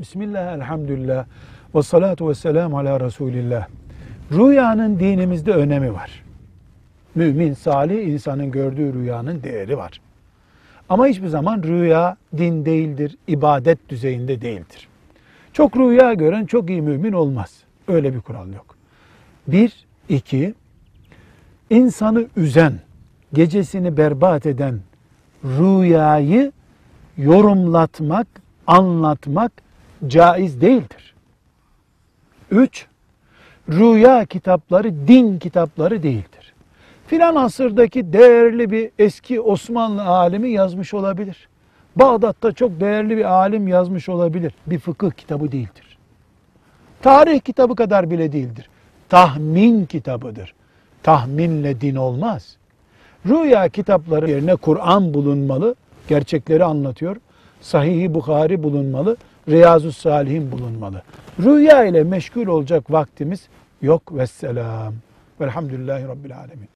Bismillah, elhamdülillah, ve salatu ve selamu ala Resulillah. Rüyanın dinimizde önemi var. Mümin, salih insanın gördüğü rüyanın değeri var. Ama hiçbir zaman rüya din değildir, ibadet düzeyinde değildir. Çok rüya gören çok iyi mümin olmaz. Öyle bir kural yok. Bir, iki, insanı üzen, gecesini berbat eden rüyayı yorumlatmak, anlatmak caiz değildir. Üç, rüya kitapları din kitapları değildir. Filan asırdaki değerli bir eski Osmanlı alimi yazmış olabilir. Bağdat'ta çok değerli bir alim yazmış olabilir. Bir fıkıh kitabı değildir. Tarih kitabı kadar bile değildir. Tahmin kitabıdır. Tahminle din olmaz. Rüya kitapları yerine Kur'an bulunmalı, gerçekleri anlatıyor. Sahih-i Bukhari bulunmalı, Riyazu Salihin bulunmalı. Rüya ile meşgul olacak vaktimiz yok. Vesselam. Velhamdülillahi Rabbil Alemin.